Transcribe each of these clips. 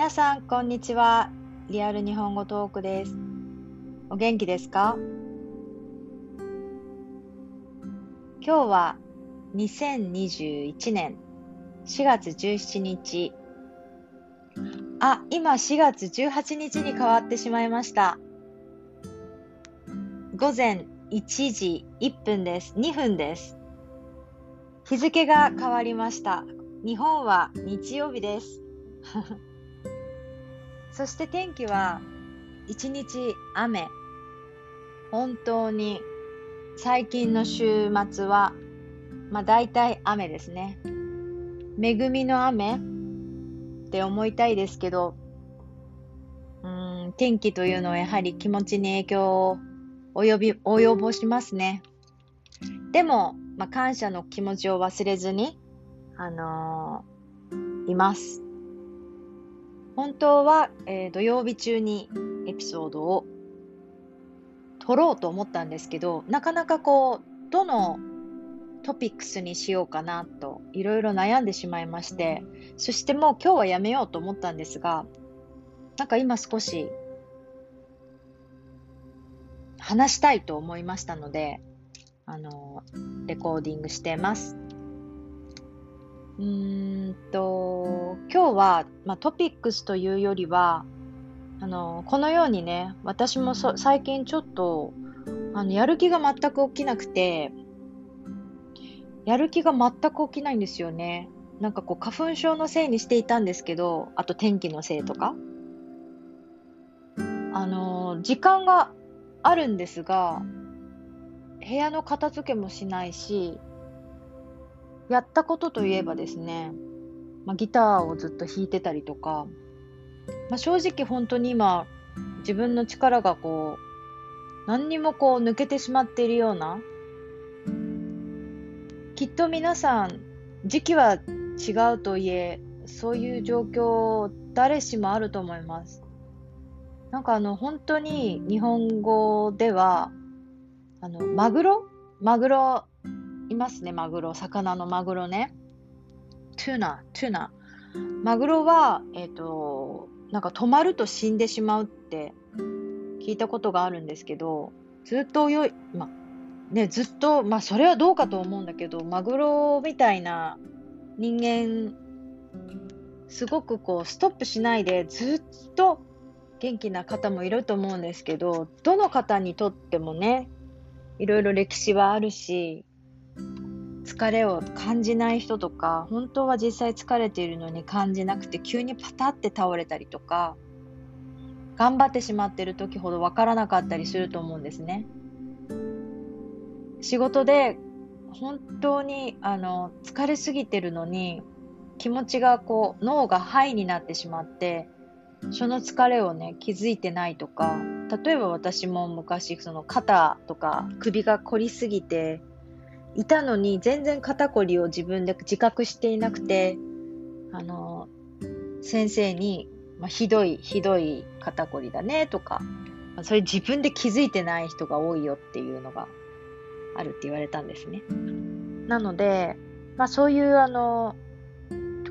皆さん、こんにちは。リアル日本語トークです。お元気ですか？今日は2021年4月17日。あ、今4月18日に変わってしまいました。午前1時1分です。2分です。日付が変わりました。日本は日曜日です。そして天気は一日雨。本当に最近の週末は、まあ大体雨ですね。恵みの雨って思いたいですけど、うん、天気というのはやはり気持ちに影響を及び及ぼしますね。でも、まあ、感謝の気持ちを忘れずに、あのーいます。本当は、えー土曜日中にエピソードを撮ろうと思ったんですけど、なかなかこう、どのトピックスにしようかなといろいろ悩んでしまいまして、そしてもう今日はやめようと思ったんですが、なんか今少し話したいと思いましたので、あの、レコーディングしてます。うーんと、今日は、まあ、トピックスというよりは、あの、このようにね、私もそ最近ちょっと、あの、やる気が全く起きなくて、やる気が全く起きないんですよね。なんかこう、花粉症のせいにしていたんですけど、あと天気のせいとか。あの、時間があるんですが、部屋の片付けもしないし、やったことといえばですね、まあ、ギターをずっと弾いてたりとか、まあ、正直本当に今自分の力がこう何にもこう抜けてしまっているようなきっと皆さん時期は違うといえそういう状況誰しもあると思います。なんかあの本当に日本語ではあのマグロ？マグロいますね、マグロ。魚のマグロね。 tuna、tuna。マグロは、えっ、と、なんか止まると死んでしまうって聞いたことがあるんですけど、ずっと泳い、ま、ね、ずっと、まあ、それはどうかと思うんだけど、マグロみたいな人間、すごくこう、ストップしないで、ずっと元気な方もいると思うんですけど、どの方にとってもね、いろいろ歴史はあるし、疲れを感じない人とか本当は実際疲れているのに感じなくて急にパタって倒れたりとか頑張ってしまっている時ほどわからなかったりすると思うんですね。仕事で本当にあの疲れすぎてるのに気持ちがこう脳がハイになってしまってその疲れをね気づいてないとか例えば私も昔その肩とか首が凝りすぎていたのに全然肩こりを自分で自覚していなくて、あの、先生に、まあ、ひどい、ひどい肩こりだねとか、まあそれ自分で気づいてない人が多いよっていうのがあるって言われたんですね。なので、まあそういうあの、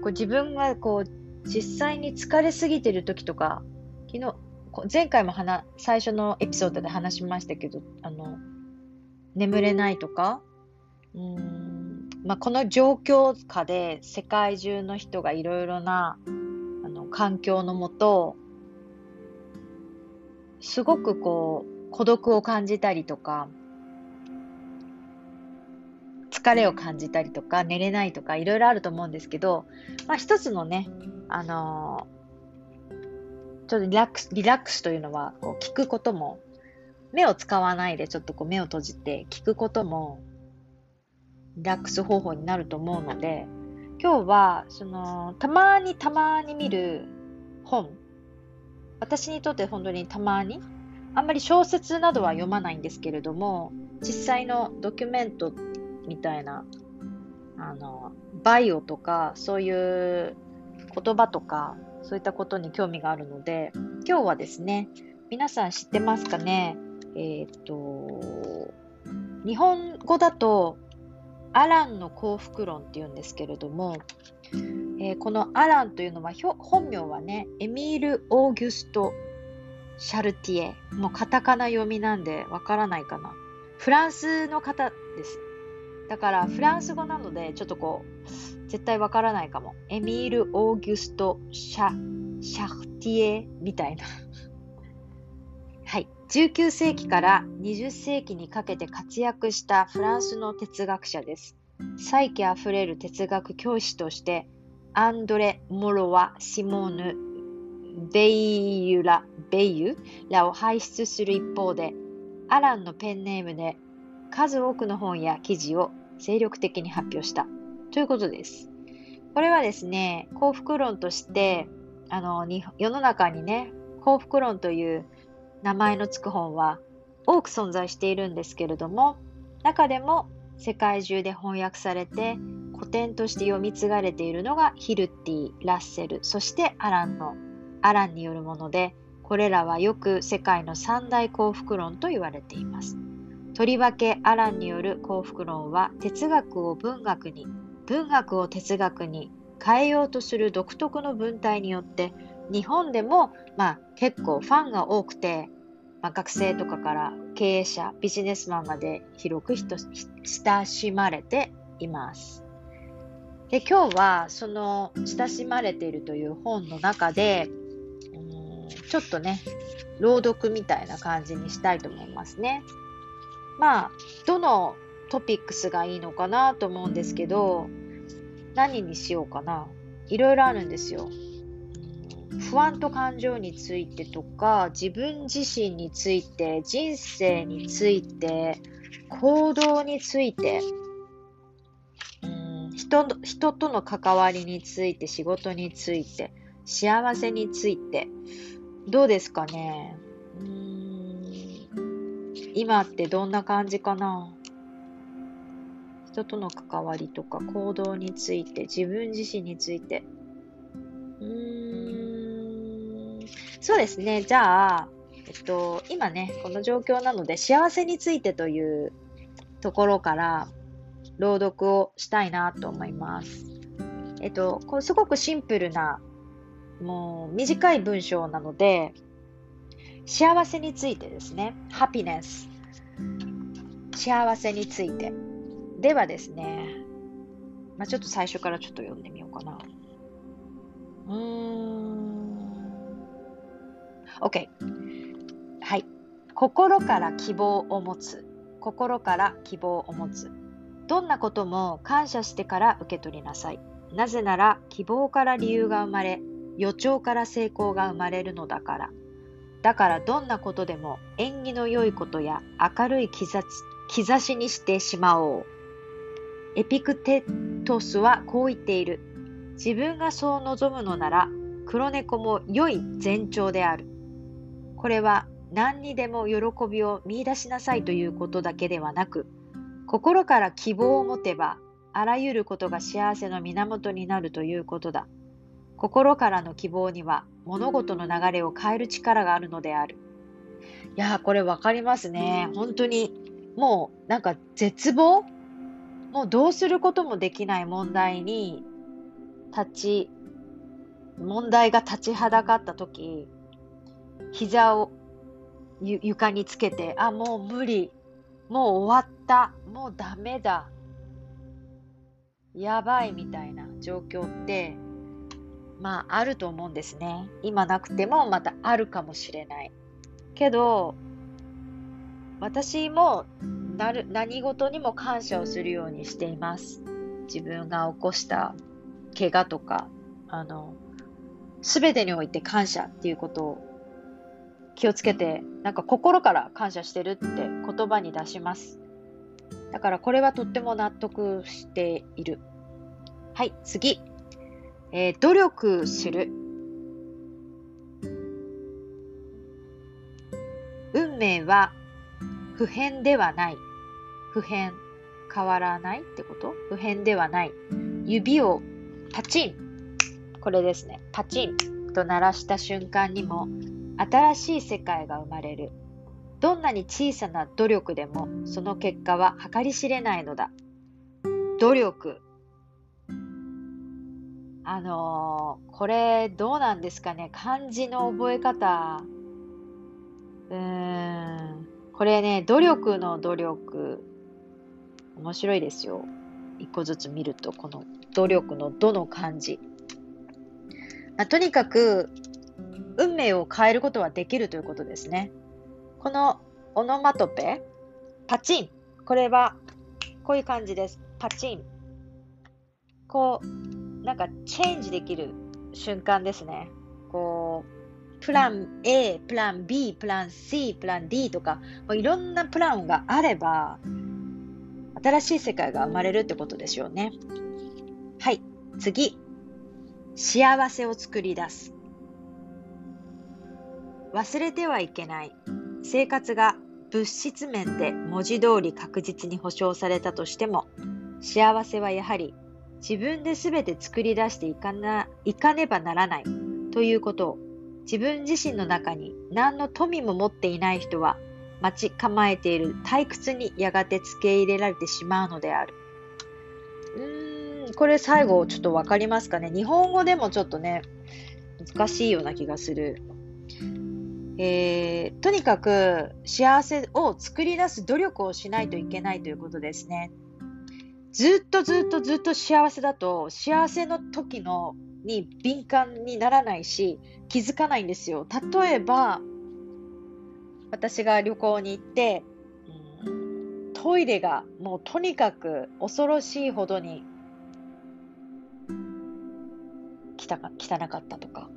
こう自分がこう実際に疲れすぎてる時とか、昨日、前回も話、最初のエピソードで話しましたけど、あの、眠れないとか、うん。まあ、この状況下で世界中の人がいろいろなあの環境のもとすごくこう孤独を感じたりとか疲れを感じたりとか寝れないとかいろいろあると思うんですけど、まあ、一つのね、あのーちょっとリラックスリラックスというのはこう聞くことも目を使わないでちょっとこう目を閉じて聞くこともリラックス方法になると思うので、今日は、その、たまにたまに見る本。私にとって本当にたまに、あんまり小説などは読まないんですけれども、実際のドキュメントみたいな、あの、バイオとか、そういう言葉とか、そういったことに興味があるので、今日はですね、皆さん知ってますかね？えっ、と、日本語だと、アランの幸福論っていうんですけれども、えー、このアランというのは本名はね、エミール・オーギュスト・シャルティエ。もうカタカナ読みなんでわからないかな。フランスの方です。だからフランス語なのでちょっとこう、絶対わからないかも。エミール・オーギュスト・シャ、シャルティエみたいな。19世紀から20世紀にかけて活躍したフランスの哲学者です。才気あふれる哲学教師としてアンドレ・モロワ・シモーヌ・ベイユラ・ベイユ？らを輩出する一方で、アランのペンネームで数多くの本や記事を精力的に発表したということです。これはですね、幸福論として、あの、世の中にね、幸福論という名前のつく本は多く存在しているんですけれども、中でも世界中で翻訳されて古典として読み継がれているのがヒルティ、ラッセル、そしてアランのアランによるもので、これらはよく世界の三大幸福論と言われています。とりわけアランによる幸福論は哲学を文学に、文学を哲学に変えようとする独特の文体によって日本でも、まあ、結構ファンが多くて、まあ、学生とかから経営者、ビジネスマンまで広く親しまれています。で今日はその親しまれているという本の中でうんちょっとね朗読みたいな感じにしたいと思いますね。まあどのトピックスがいいのかなと思うんですけど何にしようかないろいろあるんですよ。不安と感情についてとか自分自身について人生について行動についてうん人人との関わりについて、仕事について、幸せについて、どうですかね？うん今ってどんな感じかな？人との関わりとか行動について、自分自身について。うんそうですね。じゃあ、えっと、今ね、この状況なので、幸せについてというところから朗読をしたいなと思います。えっと、これすごくシンプルな、もう短い文章なので、幸せについてですね、ハピネス。幸せについて。ではですね、まあ、ちょっと最初からちょっと読んでみようかな。うーん。OK。はい。心から希望を持つ。心から希望を持つ。どんなことも感謝してから受け取りなさい。なぜなら希望から理由が生まれ、予兆から成功が生まれるのだから。だからどんなことでも縁起の良いことや明るい兆しにしてしまおう。エピクテトスはこう言っている。自分がそう望むのなら黒猫も良い前兆である。これは何にでも喜びを見出しなさいということだけではなく、心から希望を持てば、あらゆることが幸せの源になるということだ。心からの希望には物事の流れを変える力があるのである。いやー、これわかりますね。本当に、もうなんか絶望？もうどうすることもできない問題に立ち、問題が立ちはだかった時、膝を床につけて、あ、もう無理。もう終わった。もうダメだ。やばいみたいな状況って、まああると思うんですね。今なくてもまたあるかもしれない。けど、私もなる何事にも感謝をするようにしています。自分が起こした怪我とか、あの、すべてにおいて感謝っていうことを気をつけて、なんか心から感謝してるって言葉に出します。だからこれはとっても納得している。はい、次。えー、努力する。運命は普遍ではない。普遍。変わらないってこと？普遍ではない。指をパチン。これですね。パチンと鳴らした瞬間にも新しい世界が生まれる。どんなに小さな努力でもその結果は計り知れないのだ。努力。あのーこれどうなんですかね漢字の覚え方。うーん。これね、努力の努力。面白いですよ。一個ずつ見ると、この努力のどの漢字。まあ、とにかく、運命を変えることはできるということですね。このオノマトペ、パチン。これは、こういう感じです。パチン。こう、なんかチェンジできる瞬間ですね。こう、プラン A、プラン B、プラン C、プラン D とか、もういろんなプランがあれば、新しい世界が生まれるってことでしょうね。はい、次。幸せを作り出す。忘れてはいけない。生活が物質面で文字通り確実に保証されたとしても、幸せはやはり自分で全て作り出していかないかねばならないということを自分自身の中に何の富も持っていない人は待ち構えている退屈にやがて付け入れられてしまうのである。うーん、これ最後ちょっとわかりますかね日本語でもちょっとね、難しいような気がする。えー、とにかく幸せを作り出す努力をしないといけないということですね。ずっとずっとずっと幸せだと幸せの時のに敏感にならないし気づかないんですよ。例えば私が旅行に行って、トイレがもうとにかく恐ろしいほどに汚かったとか。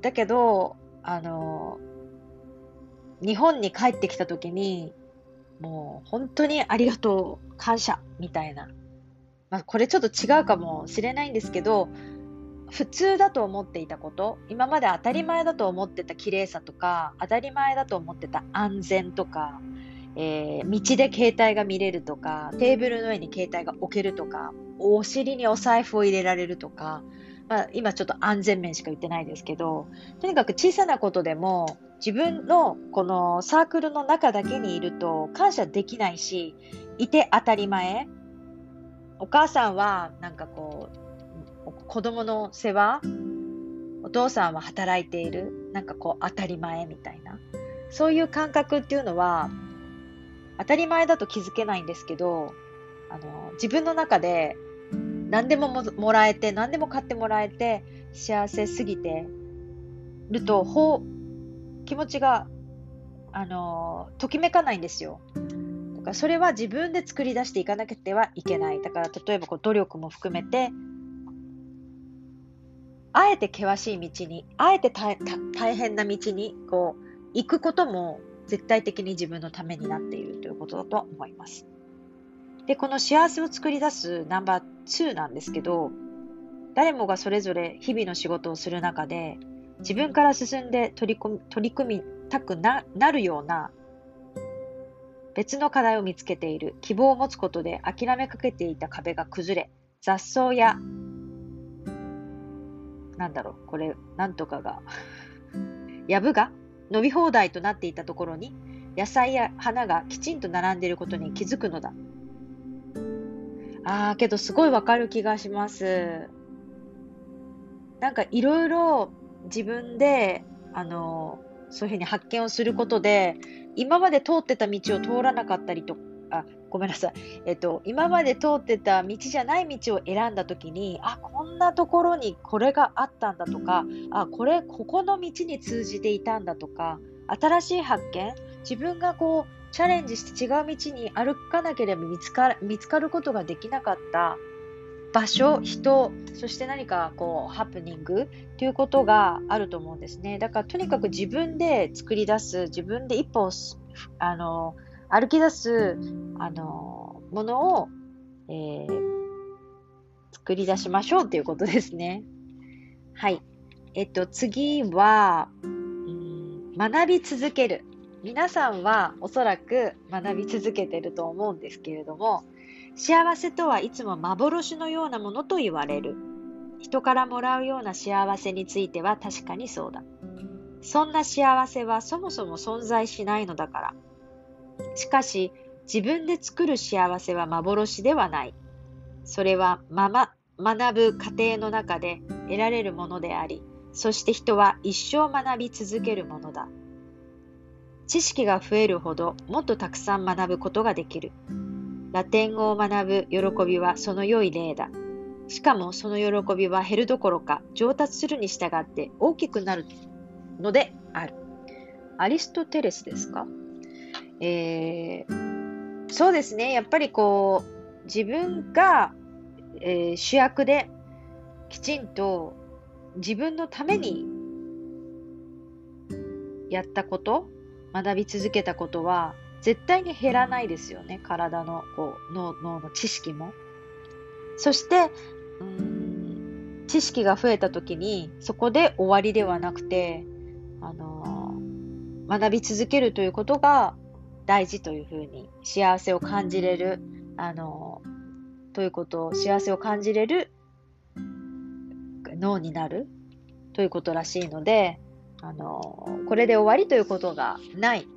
だけど、あの、日本に帰ってきた時に、もう本当にありがとう、感謝、みたいな。まあ、これちょっと違うかもしれないんですけど、普通だと思っていたこと、今まで当たり前だと思ってた綺麗さとか、当たり前だと思ってた安全とか、えー道で携帯が見れるとか、テーブルの上に携帯が置けるとか、お尻にお財布を入れられるとか、まあ、今ちょっと安全面しか言ってないですけど、とにかく小さなことでも自分のこのサークルの中だけにいると感謝できないし、いて当たり前。お母さんはなんかこう、子供の世話、お父さんは働いている、なんかこう当たり前みたいな。そういう感覚っていうのは当たり前だと気づけないんですけど、あの自分の中で何でももらえて、何でも買ってもらえて、幸せすぎてると、ほう、気持ちが、あの、ときめかないんですよ。だからそれは自分で作り出していかなくてはいけない。だから例えばこう努力も含めて、あえて険しい道に、あえて大大大変な道にこう行くことも絶対的に自分のためになっているということだと思います。で、この幸せを作り出すナンバー2なんですけど、誰もがそれぞれ日々の仕事をする中で、自分から進んで取り組み取り組みたくななるような別の課題を見つけている。希望を持つことで諦めかけていた壁が崩れ、雑草や、なんだろう、これ、なんとかが、藪が伸び放題となっていたところに、野菜や花がきちんと並んでいることに気づくのだ。ああ、けどすごいわかる気がします。なんかいろいろ自分で、あの、そういうふうに発見をすることで、今まで通ってた道を通らなかったりとあ、ごめんなさい。えっと、今まで通ってた道じゃない道を選んだときに、あ、こんなところにこれがあったんだとか、あ、これ、ここの道に通じていたんだとか、新しい発見、自分がこう、チャレンジして違う道に歩かなければ見つかる見つかることができなかった場所、人、そして何かこう、ハプニングということがあると思うんですね。だからとにかく自分で作り出す、自分で一歩あの歩き出すあのものを、えー作り出しましょうということですね。はい。えっと、次は、うん学び続ける。皆さんはおそらく学び続けてると思うんですけれども、幸せとはいつも幻のようなものと言われる。人からもらうような幸せについては確かにそうだ。そんな幸せはそもそも存在しないのだから。しかし、自分で作る幸せは幻ではない。それはまま、学ぶ過程の中で得られるものであり、そして人は一生学び続けるものだ。知識が増えるほどもっとたくさん学ぶことができる。ラテン語を学ぶ喜びはその良い例だ。しかもその喜びは減るどころか上達するに従って大きくなるのである。アリストテレスですか？えー、そうですね。やっぱりこう、自分が、えー、主役できちんと自分のためにやったこと、学び続けたことは絶対に減らないですよね。体のこう脳脳の知識も。そして、うん知識が増えた時にそこで終わりではなくて、あのー、学び続けるということが大事というふうに幸せを感じれる、あのー、ということを幸せを感じれる脳になるということらしいので、あの、これで終わりということがない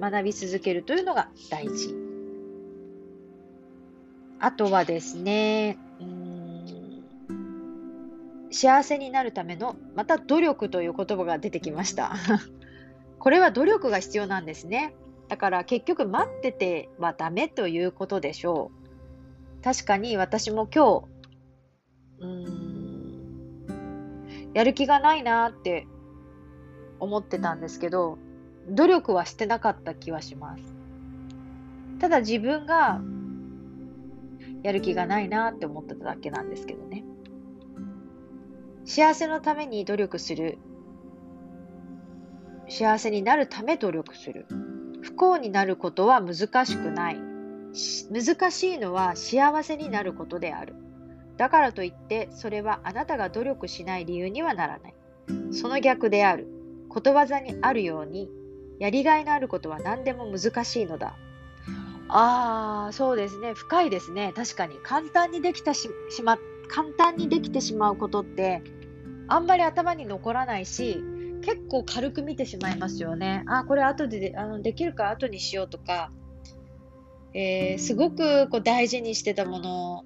学び続けるというのが大事。あとはですね、幸せになるための、また努力という言葉が出てきました。これは努力が必要なんですね。だから結局待っててはダメということでしょう。確かに私も今日、うん、やる気がないなって思ってたんですけど、努力はしてなかった気はします。ただ自分がやる気がないなって思ってただけなんですけどね。幸せのために努力する。幸せになるため努力する。不幸になることは難しくない。難しいのは幸せになることである。だからといってそれはあなたが努力しない理由にはならない。その逆である。ことわざにあるように、やりがいのあることは何でも難しいのだ。ああ、そうですね。深いですね。確かに。簡単にできたしま、簡単にできてしまうことって、あんまり頭に残らないし、結構軽く見てしまいますよね。あ、これ後でであのできるか後にしようとか、えー、すごくこう大事にしてたもの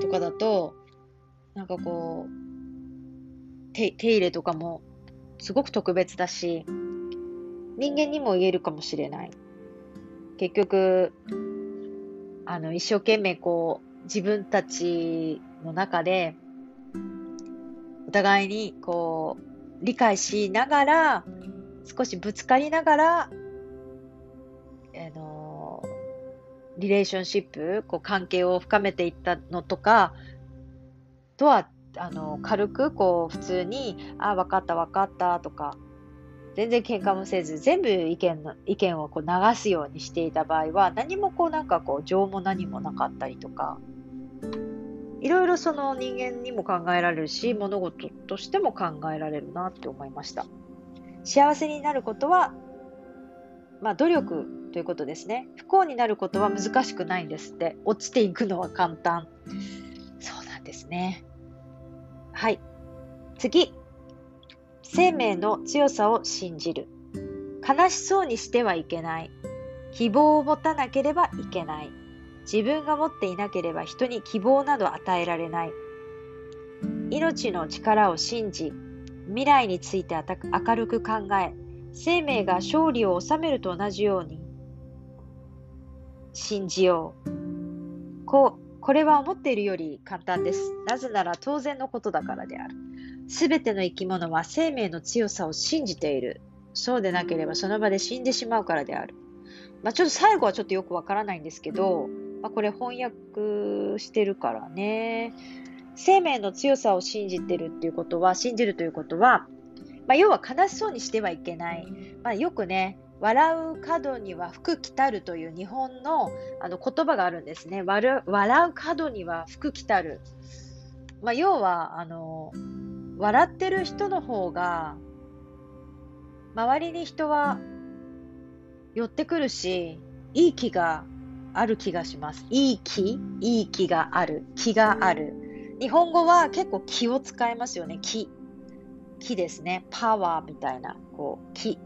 とかだと、なんかこう、手手入れとかもすごく特別だし、人間にも言えるかもしれない。結局、あの、一生懸命こう、自分たちの中で、お互いにこう、理解しながら、少しぶつかりながら、あの、リレーションシップ、こう関係を深めていったのとか、とは、あの、軽く、こう、普通に、あ、わかったわかったとか、全然喧嘩もせず、全部意見の、意見をこう流すようにしていた場合は、何もこうなんかこう、情も何もなかったりとか、いろいろその人間にも考えられるし、物事としても考えられるなって思いました。幸せになることは、まあ努力ということですね。不幸になることは難しくないんですって。落ちていくのは簡単。そうなんですね。はい。次。生命の強さを信じる。悲しそうにしてはいけない。希望を持たなければいけない。自分が持っていなければ人に希望など与えられない。命の力を信じ、未来について明るく考え、生命が勝利を収めると同じように信じよう。こう、これは思っているより簡単です。なぜなら当然のことだからである。すべての生き物は生命の強さを信じている。そうでなければその場で死んでしまうからである。まあ、ちょっと最後はちょっとよくわからないんですけど、まあ、これ翻訳してるからね。生命の強さを信じてるっていうことは、信じるということは、まあ、要は悲しそうにしてはいけない。まあ、よくね、笑う角には福来たるという日本のあの言葉があるんですね。笑う角には福来たる。まあ、要は、あの、笑ってる人の方が、周りに人は寄ってくるし、いい気がある気がします。いい気？いい気がある。気がある。日本語は結構気を使いますよね。気。気ですね。パワーみたいな、こう、気。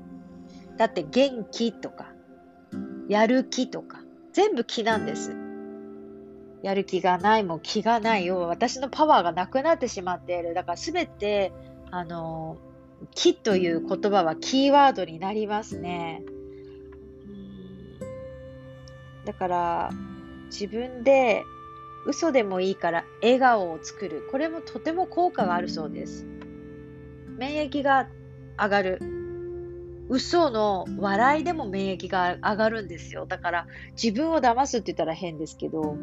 だって元気とか、やる気とか、全部気なんです。やる気がない、も気がない、要は私のパワーがなくなってしまっている。だからすべて、あの、気という言葉はキーワードになりますね。だから、自分で嘘でもいいから笑顔を作る。これもとても効果があるそうです。免疫が上がる。嘘の笑いでも免疫が上がるんですよ。だから自分を騙すって言ったら変ですけど、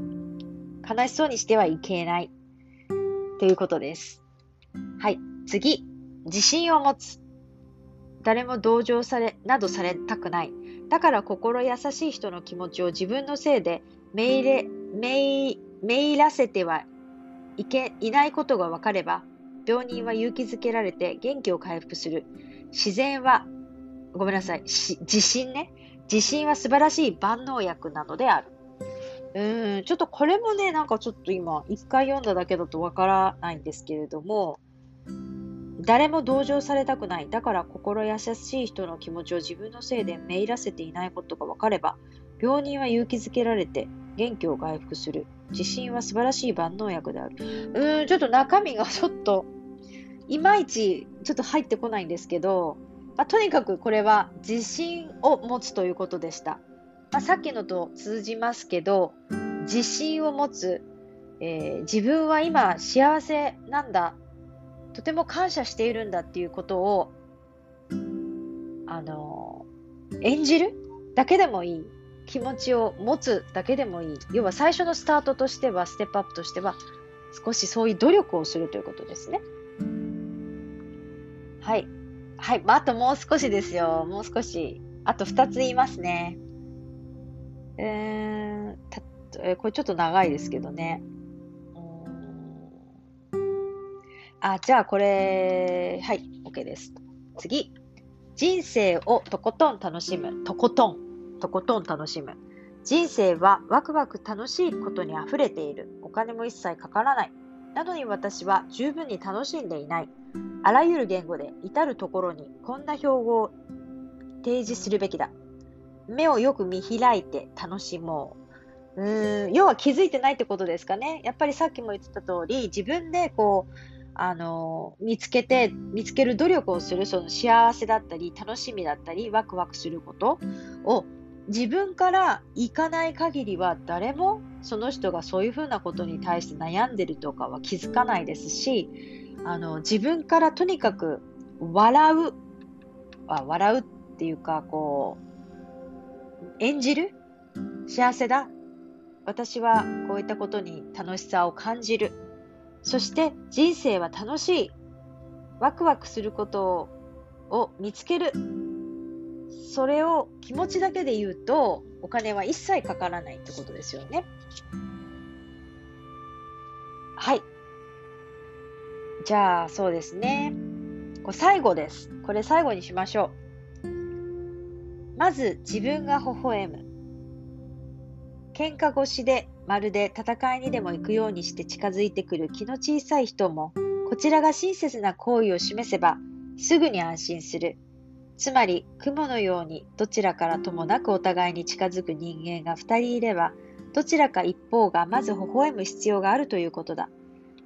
悲しそうにしてはいけない。ということです。はい。次。自信を持つ。誰も同情され、などされたくない。だから心優しい人の気持ちを自分のせいでめいれ、めい、めいらせてはいけ、いないことが分かれば、病人は勇気づけられて元気を回復する。自然は、ごめんなさい、自信ね。自信は素晴らしい万能薬なのである。うん、ちょっとこれもね、なんかちょっと今、一回読んだだけだとわからないんですけれども、誰も同情されたくない。だから心優しい人の気持ちを自分のせいでめいらせていないことが分かれば、病人は勇気づけられて元気を回復する。自信は素晴らしい万能薬である。うーん、ちょっと中身がちょっと、いまいちちょっと入ってこないんですけど、まあ、とにかくこれは自信を持つということでした。まあ、さっきのと通じますけど、自信を持つ、えー、自分は今幸せなんだ、とても感謝しているんだっていうことを、あのー、演じるだけでもいい。気持ちを持つだけでもいい。要は最初のスタートとしては、ステップアップとしては、少しそういう努力をするということですね。はい。はい。あ、ともう少しですよ。もう少し。あと2つ言いますね。えー、たこれちょっと長いですけどね。あ、じゃあこれ、はい、OK です。次。人生をとことん楽しむ。とことん。とことん楽しむ。人生はワクワク楽しいことに溢れている。お金も一切かからない。なのに私は十分に楽しんでいない。あらゆる言語で至るところにこんな標語を提示するべきだ。目をよく見開いて楽しもう。うーん要は気づいてないってことですかね。やっぱりさっきも言ってた通り、自分でこう、あの見つけて、見つける努力をする、その幸せだったり、楽しみだったり、ワクワクすることを自分から行かない限りは誰もその人がそういうふうなことに対して悩んでるとかは気づかないですしあの自分からとにかく笑うあ笑うっていうかこう演じる？幸せだ。私はこういったことに楽しさを感じる。そして人生は楽しい。ワクワクすることを見つける。それを気持ちだけで言うと、お金は一切かからないってことですよね。はい。じゃあ、そうですね。これ最後です。これ最後にしましょう。まず、自分が微笑む。喧嘩越しでまるで戦いにでも行くようにして近づいてくる気の小さい人も、こちらが親切な行為を示せば、すぐに安心する。つまり、雲のようにどちらからともなくお互いに近づく人間が2人いれば、どちらか一方がまず微笑む必要があるということだ。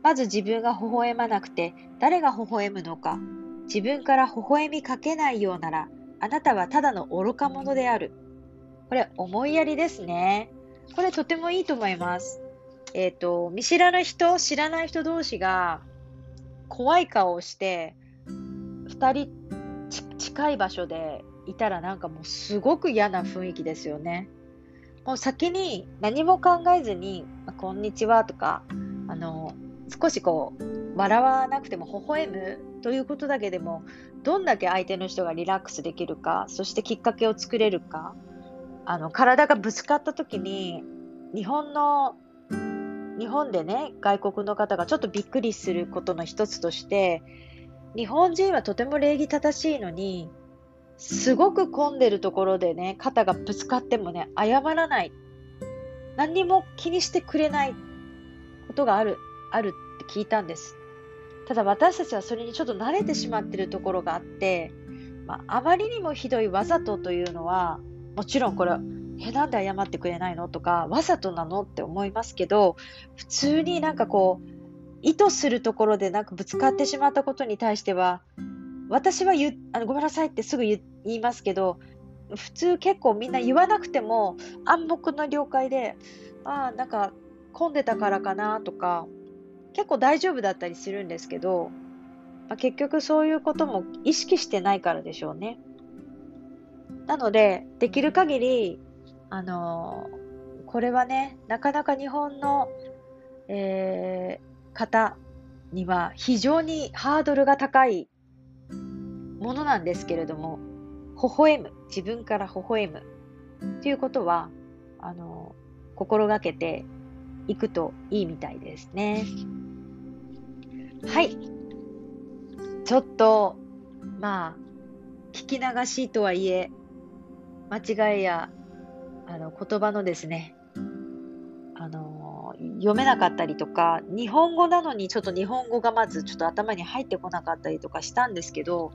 まず自分が微笑まなくて、誰が微笑むのか。自分から微笑みかけないようなら、あなたはただの愚か者である。これ、思いやりですね。これとてもいいと思います。えっ、ー、と、見知らぬ人、知らない人同士が、怖い顔をして、二人近い場所でいたらなんかもうすごく嫌な雰囲気ですよね。もう先に何も考えずに、こんにちはとか、あの、少しこう、笑わなくても微笑むということだけでも、どんだけ相手の人がリラックスできるか、そしてきっかけを作れるか、あの、体がぶつかった時に、日本の、日本でね、外国の方がちょっとびっくりすることの一つとして、日本人はとても礼儀正しいのに、すごく混んでるところでね、肩がぶつかってもね、謝らない。何にも気にしてくれないことがある、あるって聞いたんです。ただ私たちはそれにちょっと慣れてしまってるところがあって、まあ、あまりにもひどいわざとというのは、もちろんこれえ、なんで謝ってくれないの？とか、わざとなの？って思いますけど、普通になんかこう、意図するところでなんかぶつかってしまったことに対しては、私は言あのごめんなさいってすぐ言いますけど、普通結構みんな言わなくても暗黙の了解で、ああ、なんか混んでたからかなとか、結構大丈夫だったりするんですけど、まあ、結局そういうことも意識してないからでしょうね。なので、できる限り、あのー、これはね、なかなか日本の、えー、方には非常にハードルが高いものなんですけれども、微笑む、自分から微笑むということは、あのー、心がけていくといいみたいですね。はい。ちょっと、まあ、聞き流しとはいえ、間違いや、あの、言葉のですね、あの、読めなかったりとか、日本語なのにちょっと日本語がまずちょっと頭に入ってこなかったりとかしたんですけど、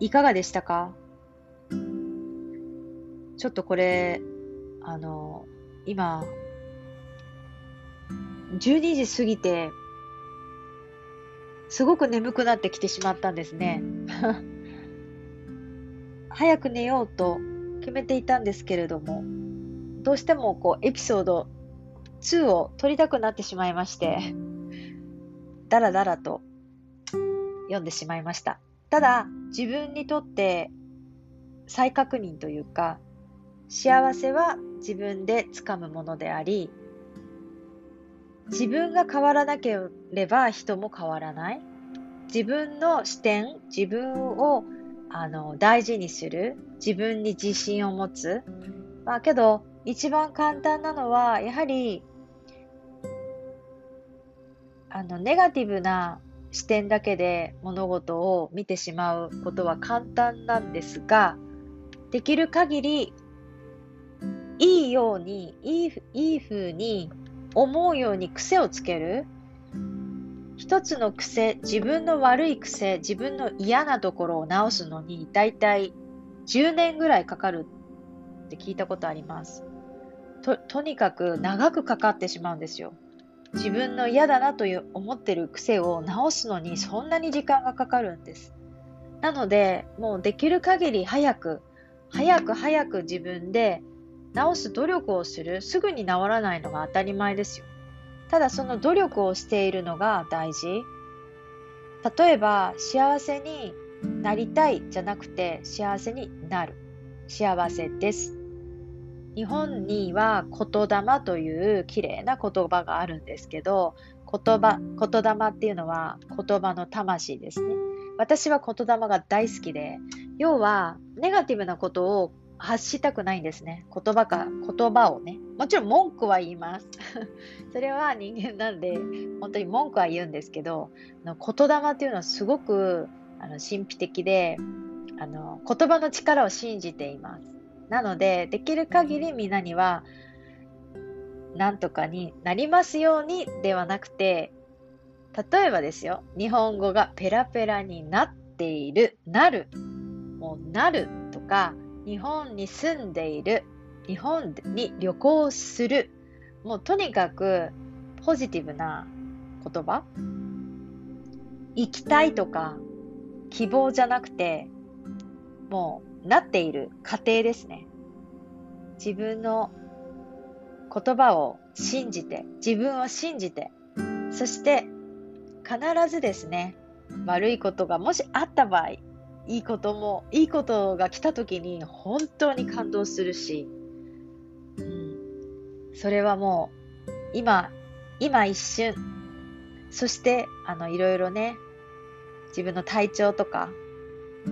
いかがでしたか？ちょっとこれ、あの、今、12時過ぎて、すごく眠くなってきてしまったんですね。早く寝ようと決めていたんですけれども、どうしてもこうエピソード2を撮りたくなってしまいまして、だらだらと読んでしまいました。ただ、自分にとって再確認というか、幸せは自分でつかむものであり、自分が変わらなければ人も変わらない。自分の視点、自分をあの大事にする。自分に自信を持つ。まあけど、一番簡単なのは、やはり、あの、ネガティブな視点だけで物事を見てしまうことは簡単なんですが、できる限り、いいように、いい、いい風に思うように癖をつける？一つの癖、自分の悪い癖、自分の嫌なところを直すのに、だいたい10年ぐらいかかるって聞いたことあります。と、とにかく長くかかってしまうんですよ。自分の嫌だなという思ってる癖を直すのにそんなに時間がかかるんです。なので、もうできる限り早く、早く早く自分で治す努力をする、すぐに治らないのが当たり前ですよ。ただその努力をしているのが大事。例えば、幸せになりたいじゃなくて、幸せになる。幸せです。日本には言霊という綺麗な言葉があるんですけど、言葉、言霊っていうのは言葉の魂ですね。私は言霊が大好きで、要はネガティブなことを発したくないんですね。言葉か、言葉をね。もちろん文句は言います。それは人間なんで、本当に文句は言うんですけど、の言霊っていうのはすごくあの神秘的であの、言葉の力を信じています。なので、できる限りみんなには、なんとかになりますようにではなくて、例えばですよ、日本語がペラペラになっている、なる、もうなるとか、日本に住んでいる、日本に旅行する、もうとにかくポジティブな言葉行きたいとか希望じゃなくて、もうなっている過程ですね。自分の言葉を信じて、自分を信じて、そして必ずですね、悪いことがもしあった場合、いいことも、いいことが来た時に本当に感動するし、うん、それはもう、今、今一瞬、そして、あの、いろいろね、自分の体調とか、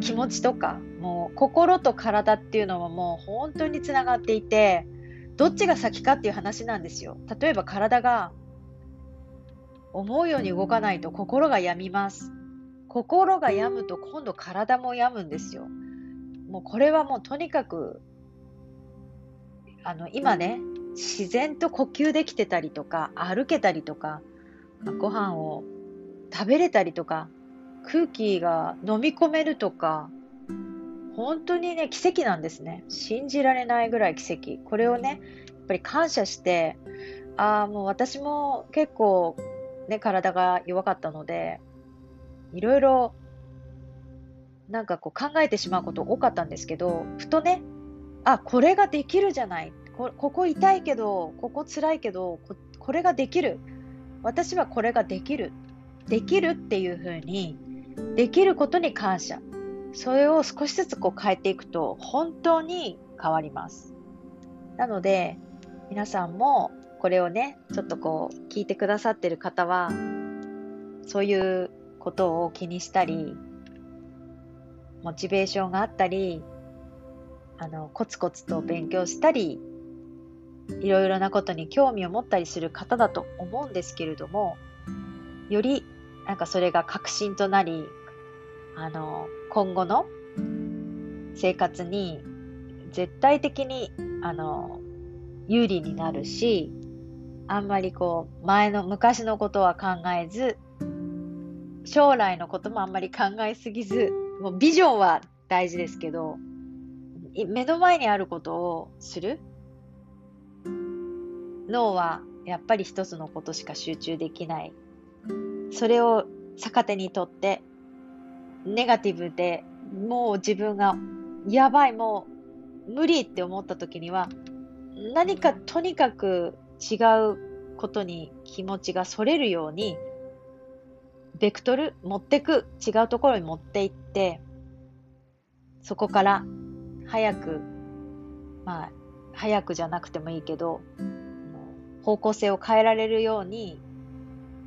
気持ちとか、もう心と体っていうのはもう本当につながっていて、どっちが先かっていう話なんですよ。例えば体が思うように動かないと心が病みます。心が病むと今度体も病むんですよ。もうこれはもうとにかく、あの、今ね、自然と呼吸できてたりとか、歩けたりとか、ご飯を食べれたりとか、空気が飲み込めるとか、本当にね、奇跡なんですね。信じられないぐらい奇跡。これをね、やっぱり感謝して、ああ、もう私も結構ね、体が弱かったので、いろいろなんかこう考えてしまうこと多かったんですけど、ふとね、あ、これができるじゃない。ここ痛いけど、ここ辛いけどこ、これができる。私はこれができる。できるっていうふうに、できることに感謝。それを少しずつこう変えていくと、本当に変わります。なので、皆さんもこれをね、ちょっとこう聞いてくださってる方は、そういうことを気にしたり、モチベーションがあったり、あの、コツコツと勉強したり、いろいろなことに興味を持ったりする方だと思うんですけれども、よりなんかそれが確信となり、あの、今後の生活に絶対的に、あの、有利になるし、あんまりこう、前の昔のことは考えず、将来のこともあんまり考えすぎず、もうビジョンは大事ですけど、目の前にあることをする？脳はやっぱり一つのことしか集中できない。それを逆手にとって、ネガティブでもう自分がやばい、もう無理って思った時には、何かとにかく違うことに気持ちがそれるように、ベクトル持ってく、違うところに持っていって、そこから早く、まあ、早くじゃなくてもいいけど、方向性を変えられるように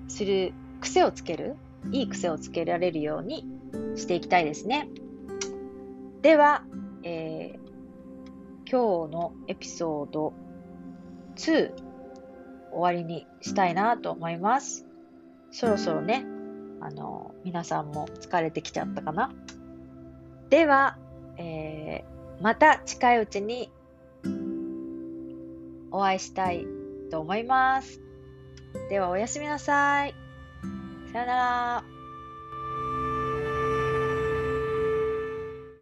する癖をつける、いい癖をつけられるようにしていきたいですね。では、えー、今日のエピソード2終わりにしたいなと思います。そろそろね、あの、皆さんも疲れてきちゃったかな？では、えー、また近いうちにお会いしたいと思います。ではおやすみなさい。さよなら。